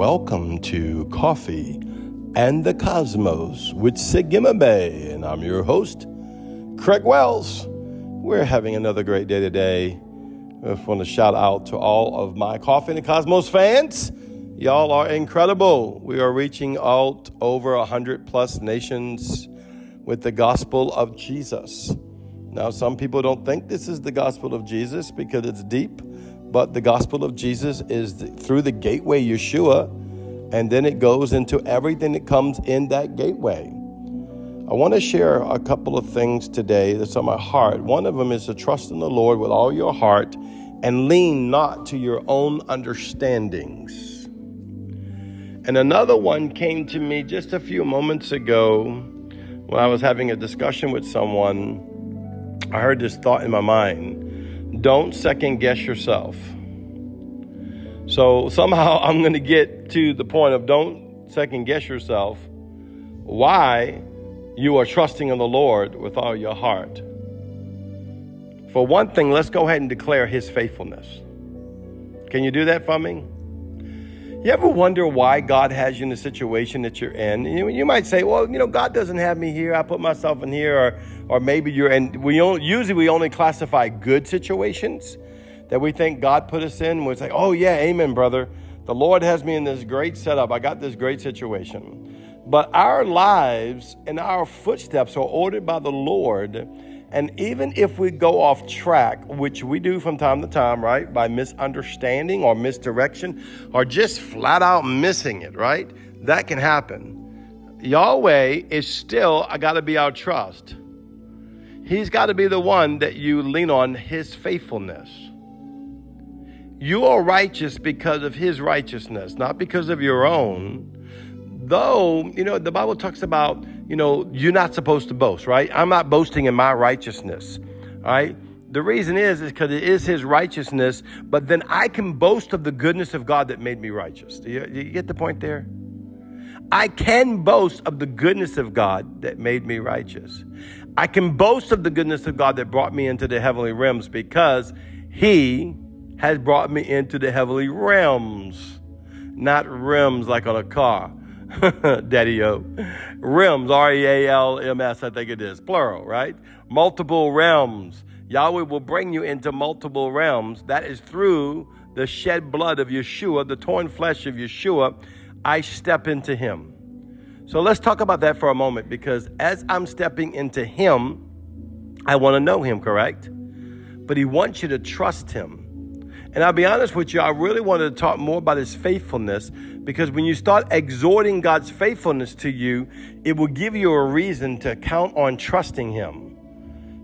Welcome to Coffee and the Cosmos with Sigimabe, and I'm your host, Craig Wells. We're having another great day today. I just want to shout out to all of my Coffee and the Cosmos fans. Y'all are incredible. We are reaching out over 100 plus nations with the gospel of Jesus. Now, some people don't think this is the gospel of Jesus because it's deep but the gospel of Jesus is through the gateway Yeshua, and then it goes into everything that comes in that gateway. I want to share a couple of things today that's on my heart. One of them is to trust in the Lord with all your heart and lean not to your own understandings. And another one came to me just a few moments ago when I was having a discussion with someone. I heard this thought in my mind don't second guess yourself. So somehow I'm going to get to the point of don't second guess yourself why you are trusting in the Lord with all your heart. For one thing, let's go ahead and declare his faithfulness. Can you do that for me? You ever wonder why God has you in the situation that you're in? You, you might say, well, you know, God doesn't have me here. I put myself in here. Or, or maybe you're, and we only, usually we only classify good situations that we think God put us in. We say, oh, yeah, amen, brother. The Lord has me in this great setup. I got this great situation. But our lives and our footsteps are ordered by the Lord and even if we go off track, which we do from time to time, right, by misunderstanding or misdirection or just flat out missing it, right, that can happen. Yahweh is still, I got to be our trust. He's got to be the one that you lean on, his faithfulness. You are righteous because of his righteousness, not because of your own. Though, you know, the Bible talks about you know, you're not supposed to boast, right? I'm not boasting in my righteousness, right? The reason is, is because it is his righteousness, but then I can boast of the goodness of God that made me righteous. Do you, you get the point there? I can boast of the goodness of God that made me righteous. I can boast of the goodness of God that brought me into the heavenly realms because he has brought me into the heavenly realms, not rims like on a car. Daddy O. Rims, R E A L M S, I think it is, plural, right? Multiple realms. Yahweh will bring you into multiple realms. That is through the shed blood of Yeshua, the torn flesh of Yeshua. I step into Him. So let's talk about that for a moment because as I'm stepping into Him, I want to know Him, correct? But He wants you to trust Him. And I'll be honest with you, I really wanted to talk more about his faithfulness because when you start exhorting God's faithfulness to you, it will give you a reason to count on trusting him.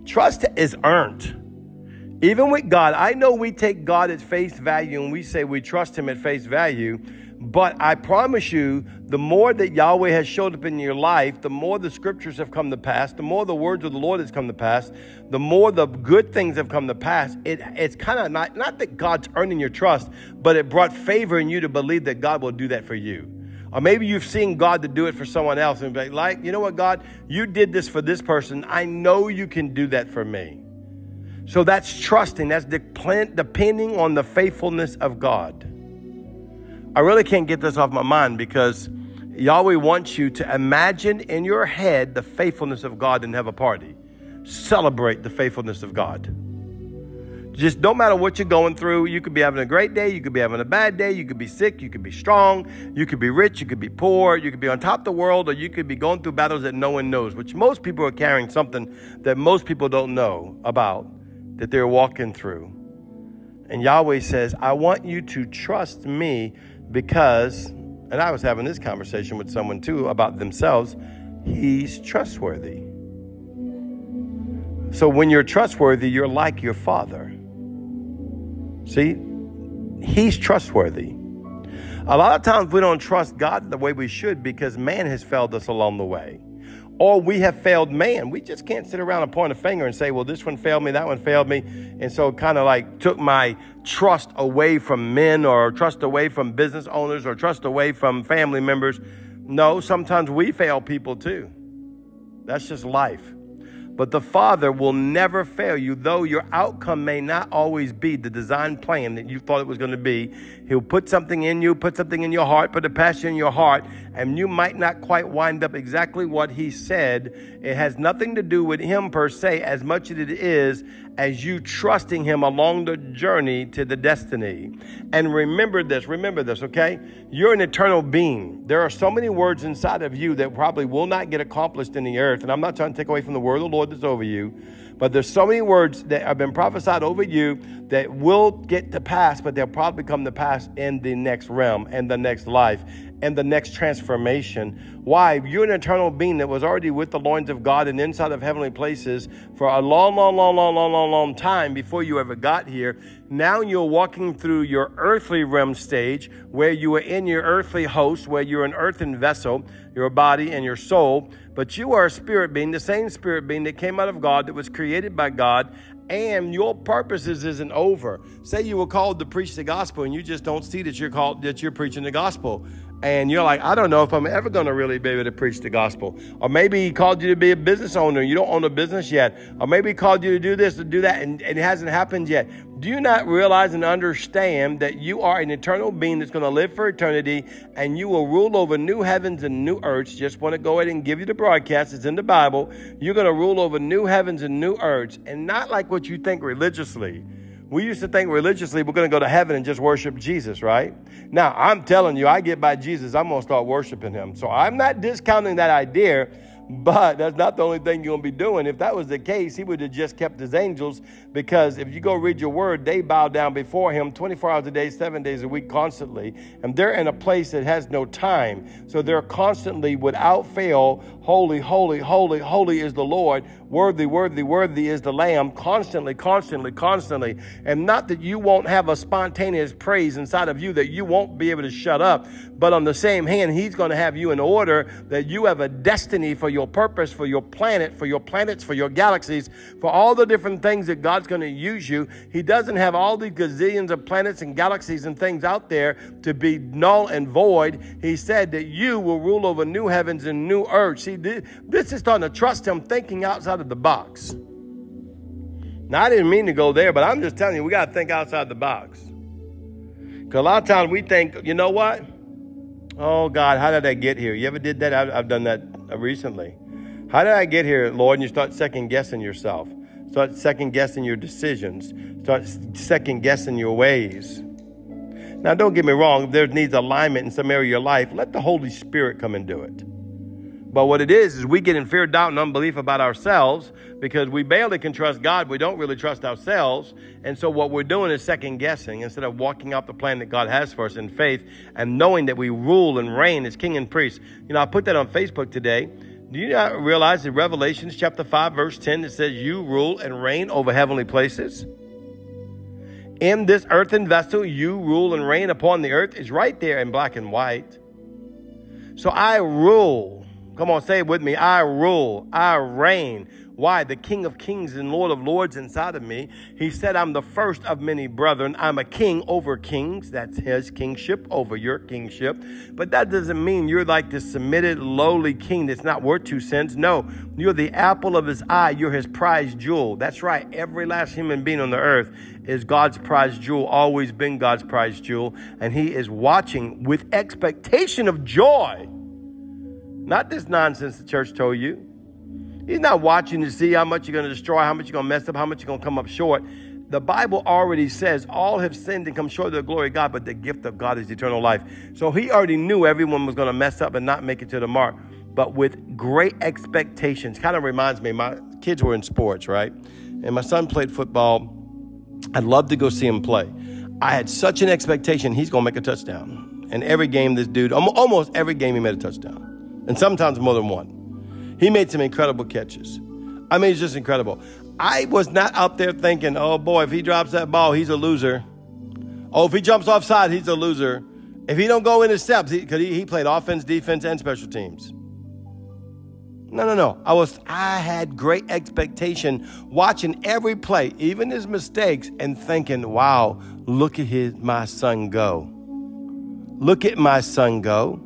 Trust is earned. Even with God, I know we take God at face value and we say we trust him at face value, but I promise you, the more that Yahweh has showed up in your life, the more the scriptures have come to pass, the more the words of the Lord has come to pass, the more the good things have come to pass. It, it's kind of not, not that God's earning your trust, but it brought favor in you to believe that God will do that for you. Or maybe you've seen God to do it for someone else and be like, you know what, God, you did this for this person. I know you can do that for me. So that's trusting, that's depending on the faithfulness of God. I really can't get this off my mind because Yahweh wants you to imagine in your head the faithfulness of God and have a party. Celebrate the faithfulness of God. Just no matter what you're going through, you could be having a great day, you could be having a bad day, you could be sick, you could be strong, you could be rich, you could be poor, you could be on top of the world, or you could be going through battles that no one knows, which most people are carrying something that most people don't know about that they're walking through. And Yahweh says, I want you to trust me because, and I was having this conversation with someone too about themselves, he's trustworthy. So when you're trustworthy, you're like your father. See, he's trustworthy. A lot of times we don't trust God the way we should because man has failed us along the way or we have failed man. We just can't sit around and point a finger and say, well, this one failed me, that one failed me. And so kind of like took my trust away from men or trust away from business owners or trust away from family members. No, sometimes we fail people too. That's just life. But the Father will never fail you, though your outcome may not always be the design plan that you thought it was going to be. He'll put something in you, put something in your heart, put a passion in your heart, and you might not quite wind up exactly what He said. It has nothing to do with Him per se, as much as it is as you trusting Him along the journey to the destiny. And remember this, remember this, okay? You're an eternal being. There are so many words inside of you that probably will not get accomplished in the earth. And I'm not trying to take away from the word of the Lord that's over you. But there's so many words that have been prophesied over you that will get to pass, but they'll probably come to pass in the next realm and the next life and the next transformation. Why? You're an eternal being that was already with the loins of God and inside of heavenly places for a long, long, long, long, long, long, long time before you ever got here. Now you're walking through your earthly realm stage where you are in your earthly host, where you're an earthen vessel, your body and your soul, but you are a spirit being, the same spirit being that came out of God, that was created by God, and your purposes isn't over. Say you were called to preach the gospel and you just don't see that you're called that you're preaching the gospel and you're like, I don't know if I'm ever going to really be able to preach the gospel. Or maybe he called you to be a business owner, you don't own a business yet. Or maybe he called you to do this, to do that, and, and it hasn't happened yet. Do you not realize and understand that you are an eternal being that's going to live for eternity and you will rule over new heavens and new earths? Just want to go ahead and give you the broadcast. It's in the Bible. You're going to rule over new heavens and new earths, and not like what you think religiously. We used to think religiously we're going to go to heaven and just worship Jesus, right? Now, I'm telling you, I get by Jesus, I'm going to start worshiping him. So I'm not discounting that idea. But that's not the only thing you're going to be doing. If that was the case, he would have just kept his angels because if you go read your word, they bow down before him 24 hours a day, seven days a week, constantly. And they're in a place that has no time. So they're constantly, without fail, holy, holy, holy, holy is the Lord. Worthy, worthy, worthy is the Lamb, constantly, constantly, constantly. And not that you won't have a spontaneous praise inside of you that you won't be able to shut up, but on the same hand, He's going to have you in order that you have a destiny for your purpose, for your planet, for your planets, for your galaxies, for all the different things that God's going to use you. He doesn't have all these gazillions of planets and galaxies and things out there to be null and void. He said that you will rule over new heavens and new earth. See, this is starting to trust Him, thinking outside outside of the box. Now, I didn't mean to go there, but I'm just telling you, we got to think outside the box. Because a lot of times we think, you know what? Oh, God, how did I get here? You ever did that? I've, I've done that uh, recently. How did I get here, Lord? And you start second guessing yourself. Start second guessing your decisions. Start second guessing your ways. Now, don't get me wrong. If there needs alignment in some area of your life, let the Holy Spirit come and do it. But what it is, is we get in fear, doubt, and unbelief about ourselves because we barely can trust God. We don't really trust ourselves. And so what we're doing is second guessing instead of walking out the plan that God has for us in faith and knowing that we rule and reign as king and priest. You know, I put that on Facebook today. Do you not realize in Revelations chapter 5, verse 10, it says, You rule and reign over heavenly places? In this earthen vessel, you rule and reign upon the earth. is right there in black and white. So I rule Come on, say it with me. I rule, I reign. Why? The King of Kings and Lord of Lords inside of me. He said, I'm the first of many brethren. I'm a king over kings. That's his kingship over your kingship. But that doesn't mean you're like this submitted, lowly king that's not worth two cents. No, you're the apple of his eye. You're his prized jewel. That's right. Every last human being on the earth is God's prized jewel, always been God's prized jewel. And he is watching with expectation of joy not this nonsense the church told you. He's not watching to see how much you're going to destroy, how much you're going to mess up, how much you're going to come up short. The Bible already says all have sinned and come short of the glory of God, but the gift of God is eternal life. So he already knew everyone was going to mess up and not make it to the mark, but with great expectations. Kind of reminds me, my kids were in sports, right? And my son played football. I'd love to go see him play. I had such an expectation he's going to make a touchdown. And every game, this dude, almost every game, he made a touchdown and sometimes more than one. He made some incredible catches. I mean, it's just incredible. I was not out there thinking, oh boy, if he drops that ball, he's a loser. Oh, if he jumps offside, he's a loser. If he don't go in his steps, because he, he, he played offense, defense, and special teams. No, no, no. I was I had great expectation watching every play, even his mistakes, and thinking, wow, look at his my son go. Look at my son go.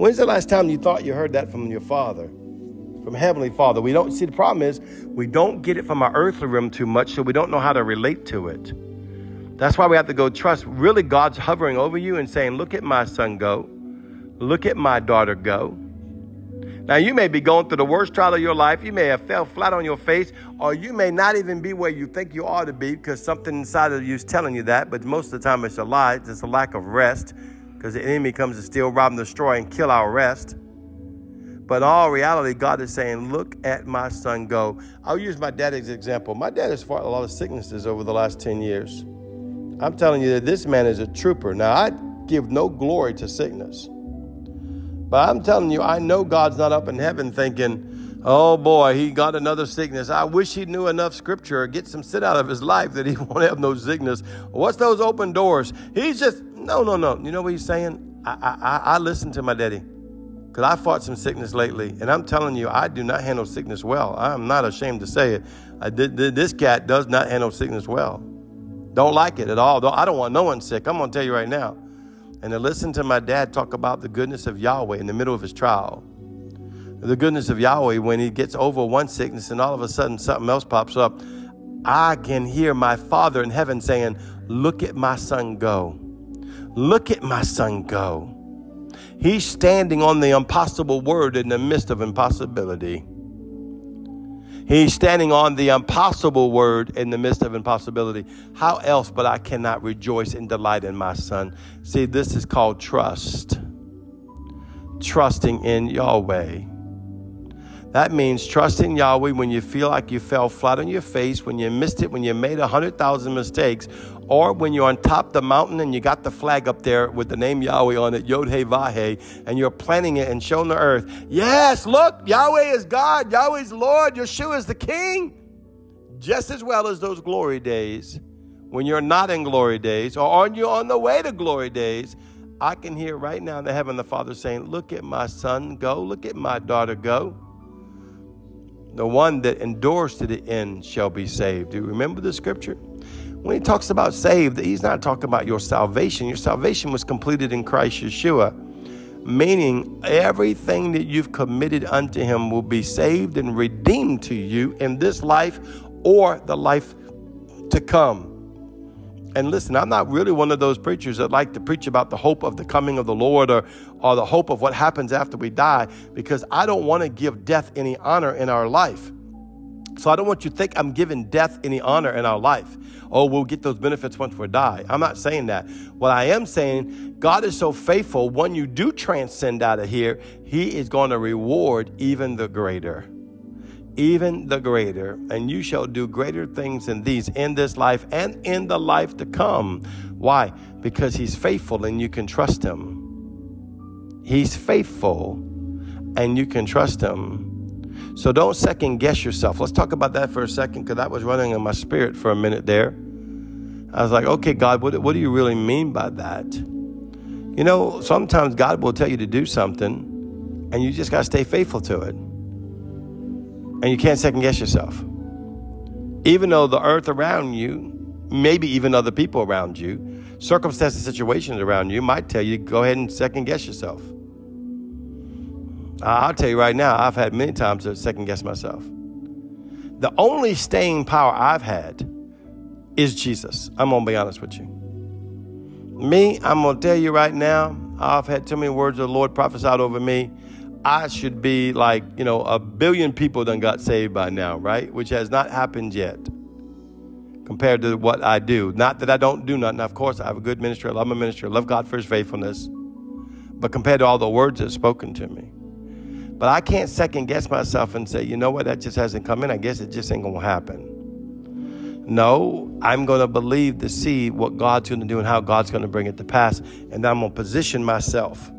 When's the last time you thought you heard that from your father? from Heavenly Father. We don't see the problem is we don't get it from our earthly realm too much, so we don't know how to relate to it. That's why we have to go trust. Really, God's hovering over you and saying, Look at my son go. Look at my daughter go. Now, you may be going through the worst trial of your life. You may have fell flat on your face, or you may not even be where you think you ought to be because something inside of you is telling you that. But most of the time, it's a lie. It's a lack of rest because the enemy comes to steal, rob, and destroy, and kill our rest. But all reality, God is saying, Look at my son go. I'll use my dad as an example. My dad has fought a lot of sicknesses over the last 10 years. I'm telling you that this man is a trooper. Now, I give no glory to sickness. But I'm telling you, I know God's not up in heaven thinking, oh boy, he got another sickness. I wish he knew enough scripture or get some sit out of his life that he won't have no sickness. What's those open doors? He's just, no, no, no. You know what he's saying? I, I, I listen to my daddy because I fought some sickness lately. And I'm telling you, I do not handle sickness well. I'm not ashamed to say it. I this cat does not handle sickness well. Don't like it at all. I don't want no one sick. I'm going to tell you right now and to listen to my dad talk about the goodness of Yahweh in the middle of his trial. The goodness of Yahweh when he gets over one sickness and all of a sudden something else pops up. I can hear my Father in heaven saying, Look at my son go. Look at my son go. He's standing on the impossible word in the midst of impossibility. He's standing on the impossible word in the midst of impossibility. How else but I cannot rejoice and delight in my son? See, this is called trust. Trusting in Yahweh. That means trusting Yahweh when you feel like you fell flat on your face, when you missed it, when you made a hundred thousand mistakes, or when you're on top of the mountain and you got the flag up there with the name Yahweh on it, Yod He Vahe, and you're planting it and showing the earth, yes, look, Yahweh is God, Yahweh's Lord, Yeshua is the King. Just as well as those glory days, when you're not in glory days, or are you on the way to glory days, I can hear right now in the heaven the Father saying, Look at my son go, look at my daughter go. The one that endures to the end shall be saved. Do you remember the scripture? When he talks about saved, he's not talking about your salvation. Your salvation was completed in Christ Yeshua, meaning everything that you've committed unto him will be saved and redeemed to you in this life or the life to come. And listen, I'm not really one of those preachers that like to preach about the hope of the coming of the Lord or, or the hope of what happens after we die because I don't want to give death any honor in our life. So I don't want you to think I'm giving death any honor in our life. Oh, we'll get those benefits once we die. I'm not saying that. What I am saying, God is so faithful. When you do transcend out of here, He is going to reward even the greater even the greater, and you shall do greater things than these in this life and in the life to come. Why? Because he's faithful and you can trust him. He's faithful and you can trust him. So don't second guess yourself. Let's talk about that for a second because that was running in my spirit for a minute there. I was like, okay, God, what, what do you really mean by that? You know, sometimes God will tell you to do something and you just got to stay faithful to it. And you can't second guess yourself. Even though the earth around you, maybe even other people around you, circumstances, situations around you might tell you go ahead and second guess yourself. I'll tell you right now, I've had many times to second guess myself. The only staying power I've had is Jesus. I'm going to be honest with you. Me, I'm going to tell you right now, I've had too many words of the Lord prophesied over me. I should be like, you know, a billion people done got saved by now, right? Which has not happened yet compared to what I do. Not that I don't do nothing. Of course, I have a good ministry. I love my ministry. I love God for his faithfulness. But compared to all the words that's spoken to me. But I can't second guess myself and say, you know what, that just hasn't come in. I guess it just ain't going to happen. No, I'm going to believe to see what God's going to do and how God's going to bring it to pass. And I'm going to position myself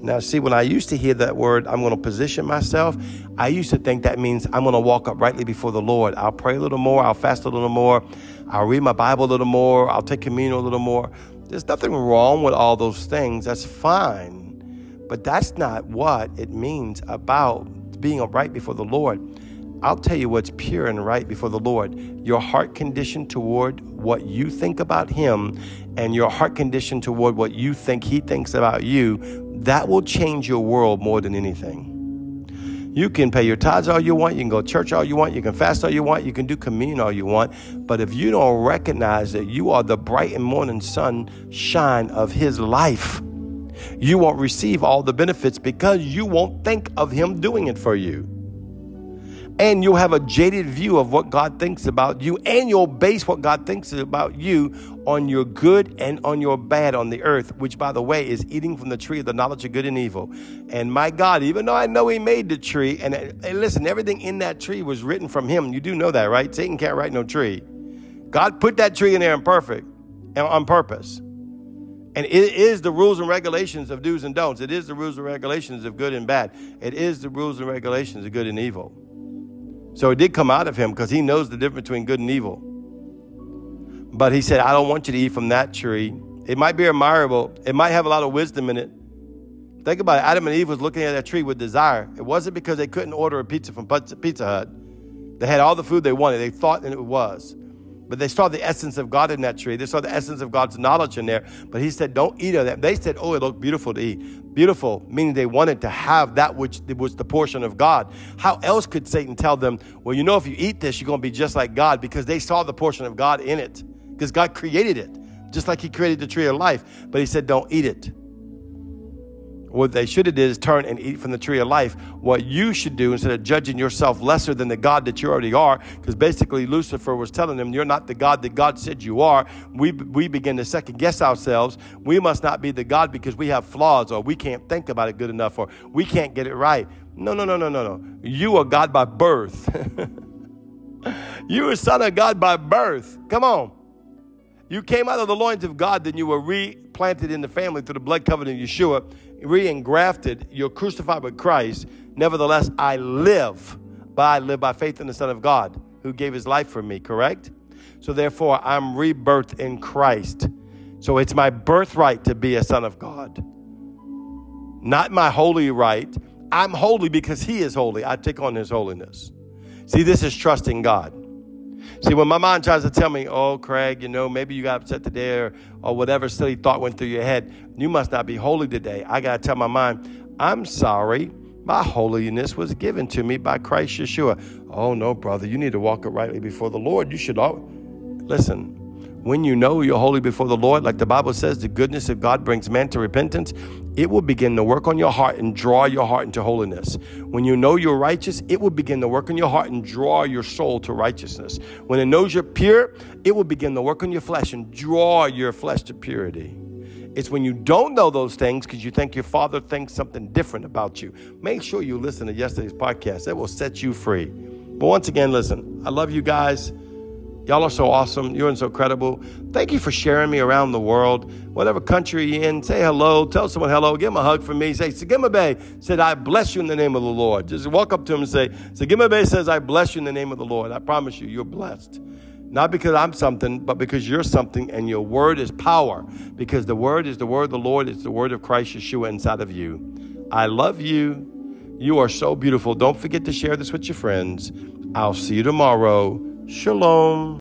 now, see, when I used to hear that word, I'm going to position myself, I used to think that means I'm going to walk uprightly before the Lord. I'll pray a little more, I'll fast a little more, I'll read my Bible a little more, I'll take communion a little more. There's nothing wrong with all those things. That's fine. But that's not what it means about being upright before the Lord. I'll tell you what's pure and right before the Lord. Your heart condition toward what you think about Him and your heart condition toward what you think He thinks about you, that will change your world more than anything. You can pay your tithes all you want. You can go to church all you want. You can fast all you want. You can do communion all you want. But if you don't recognize that you are the bright and morning sun shine of His life, you won't receive all the benefits because you won't think of Him doing it for you and you'll have a jaded view of what God thinks about you, and you'll base what God thinks about you on your good and on your bad on the earth, which, by the way, is eating from the tree of the knowledge of good and evil. And my God, even though I know He made the tree, and, and listen, everything in that tree was written from Him. You do know that, right? Satan can't write no tree. God put that tree in there on perfect, uh, on purpose. And it is the rules and regulations of do's and don'ts. It is the rules and regulations of good and bad. It is the rules and regulations of good and evil. So it did come out of him because he knows the difference between good and evil. But he said, I don't want you to eat from that tree. It might be admirable, it might have a lot of wisdom in it. Think about it. Adam and Eve was looking at that tree with desire. It wasn't because they couldn't order a pizza from Pizza Hut. They had all the food they wanted. They thought that it was. But they saw the essence of God in that tree. They saw the essence of God's knowledge in there. But he said, Don't eat of that. They said, Oh, it looked beautiful to eat. Beautiful, meaning they wanted to have that which was the portion of God. How else could Satan tell them, Well, you know, if you eat this, you're going to be just like God? Because they saw the portion of God in it. Because God created it, just like He created the tree of life. But He said, Don't eat it. What they should have did is turn and eat from the tree of life. What you should do instead of judging yourself lesser than the God that you already are, because basically Lucifer was telling them, "You're not the God that God said you are." We we begin to second guess ourselves. We must not be the God because we have flaws, or we can't think about it good enough, or we can't get it right. No, no, no, no, no, no. You are God by birth. you are son of God by birth. Come on. You came out of the loins of God, then you were replanted in the family through the blood covenant of Yeshua re-engrafted, you're crucified with Christ. Nevertheless, I live, but I live by faith in the Son of God who gave his life for me, correct? So therefore, I'm rebirthed in Christ. So it's my birthright to be a son of God. Not my holy right. I'm holy because he is holy. I take on his holiness. See, this is trusting God. See, when my mind tries to tell me, oh, Craig, you know, maybe you got upset today or, or whatever silly thought went through your head, you must not be holy today. I got to tell my mind, I'm sorry. My holiness was given to me by Christ Yeshua. Oh, no, brother, you need to walk uprightly before the Lord. You should all listen. When you know you're holy before the Lord, like the Bible says, the goodness of God brings man to repentance, it will begin to work on your heart and draw your heart into holiness. When you know you're righteous, it will begin to work on your heart and draw your soul to righteousness. When it knows you're pure, it will begin to work on your flesh and draw your flesh to purity. It's when you don't know those things because you think your father thinks something different about you. Make sure you listen to yesterday's podcast. it will set you free. But once again, listen, I love you guys. Y'all are so awesome. You're so credible. Thank you for sharing me around the world. Whatever country you're in, say hello. Tell someone hello. Give them a hug from me. Say, Sagima Bay said, I bless you in the name of the Lord. Just walk up to him and say, Sagima Bay says, I bless you in the name of the Lord. I promise you, you're blessed. Not because I'm something, but because you're something and your word is power. Because the word is the word of the Lord, it's the word of Christ Yeshua inside of you. I love you. You are so beautiful. Don't forget to share this with your friends. I'll see you tomorrow. Shalom.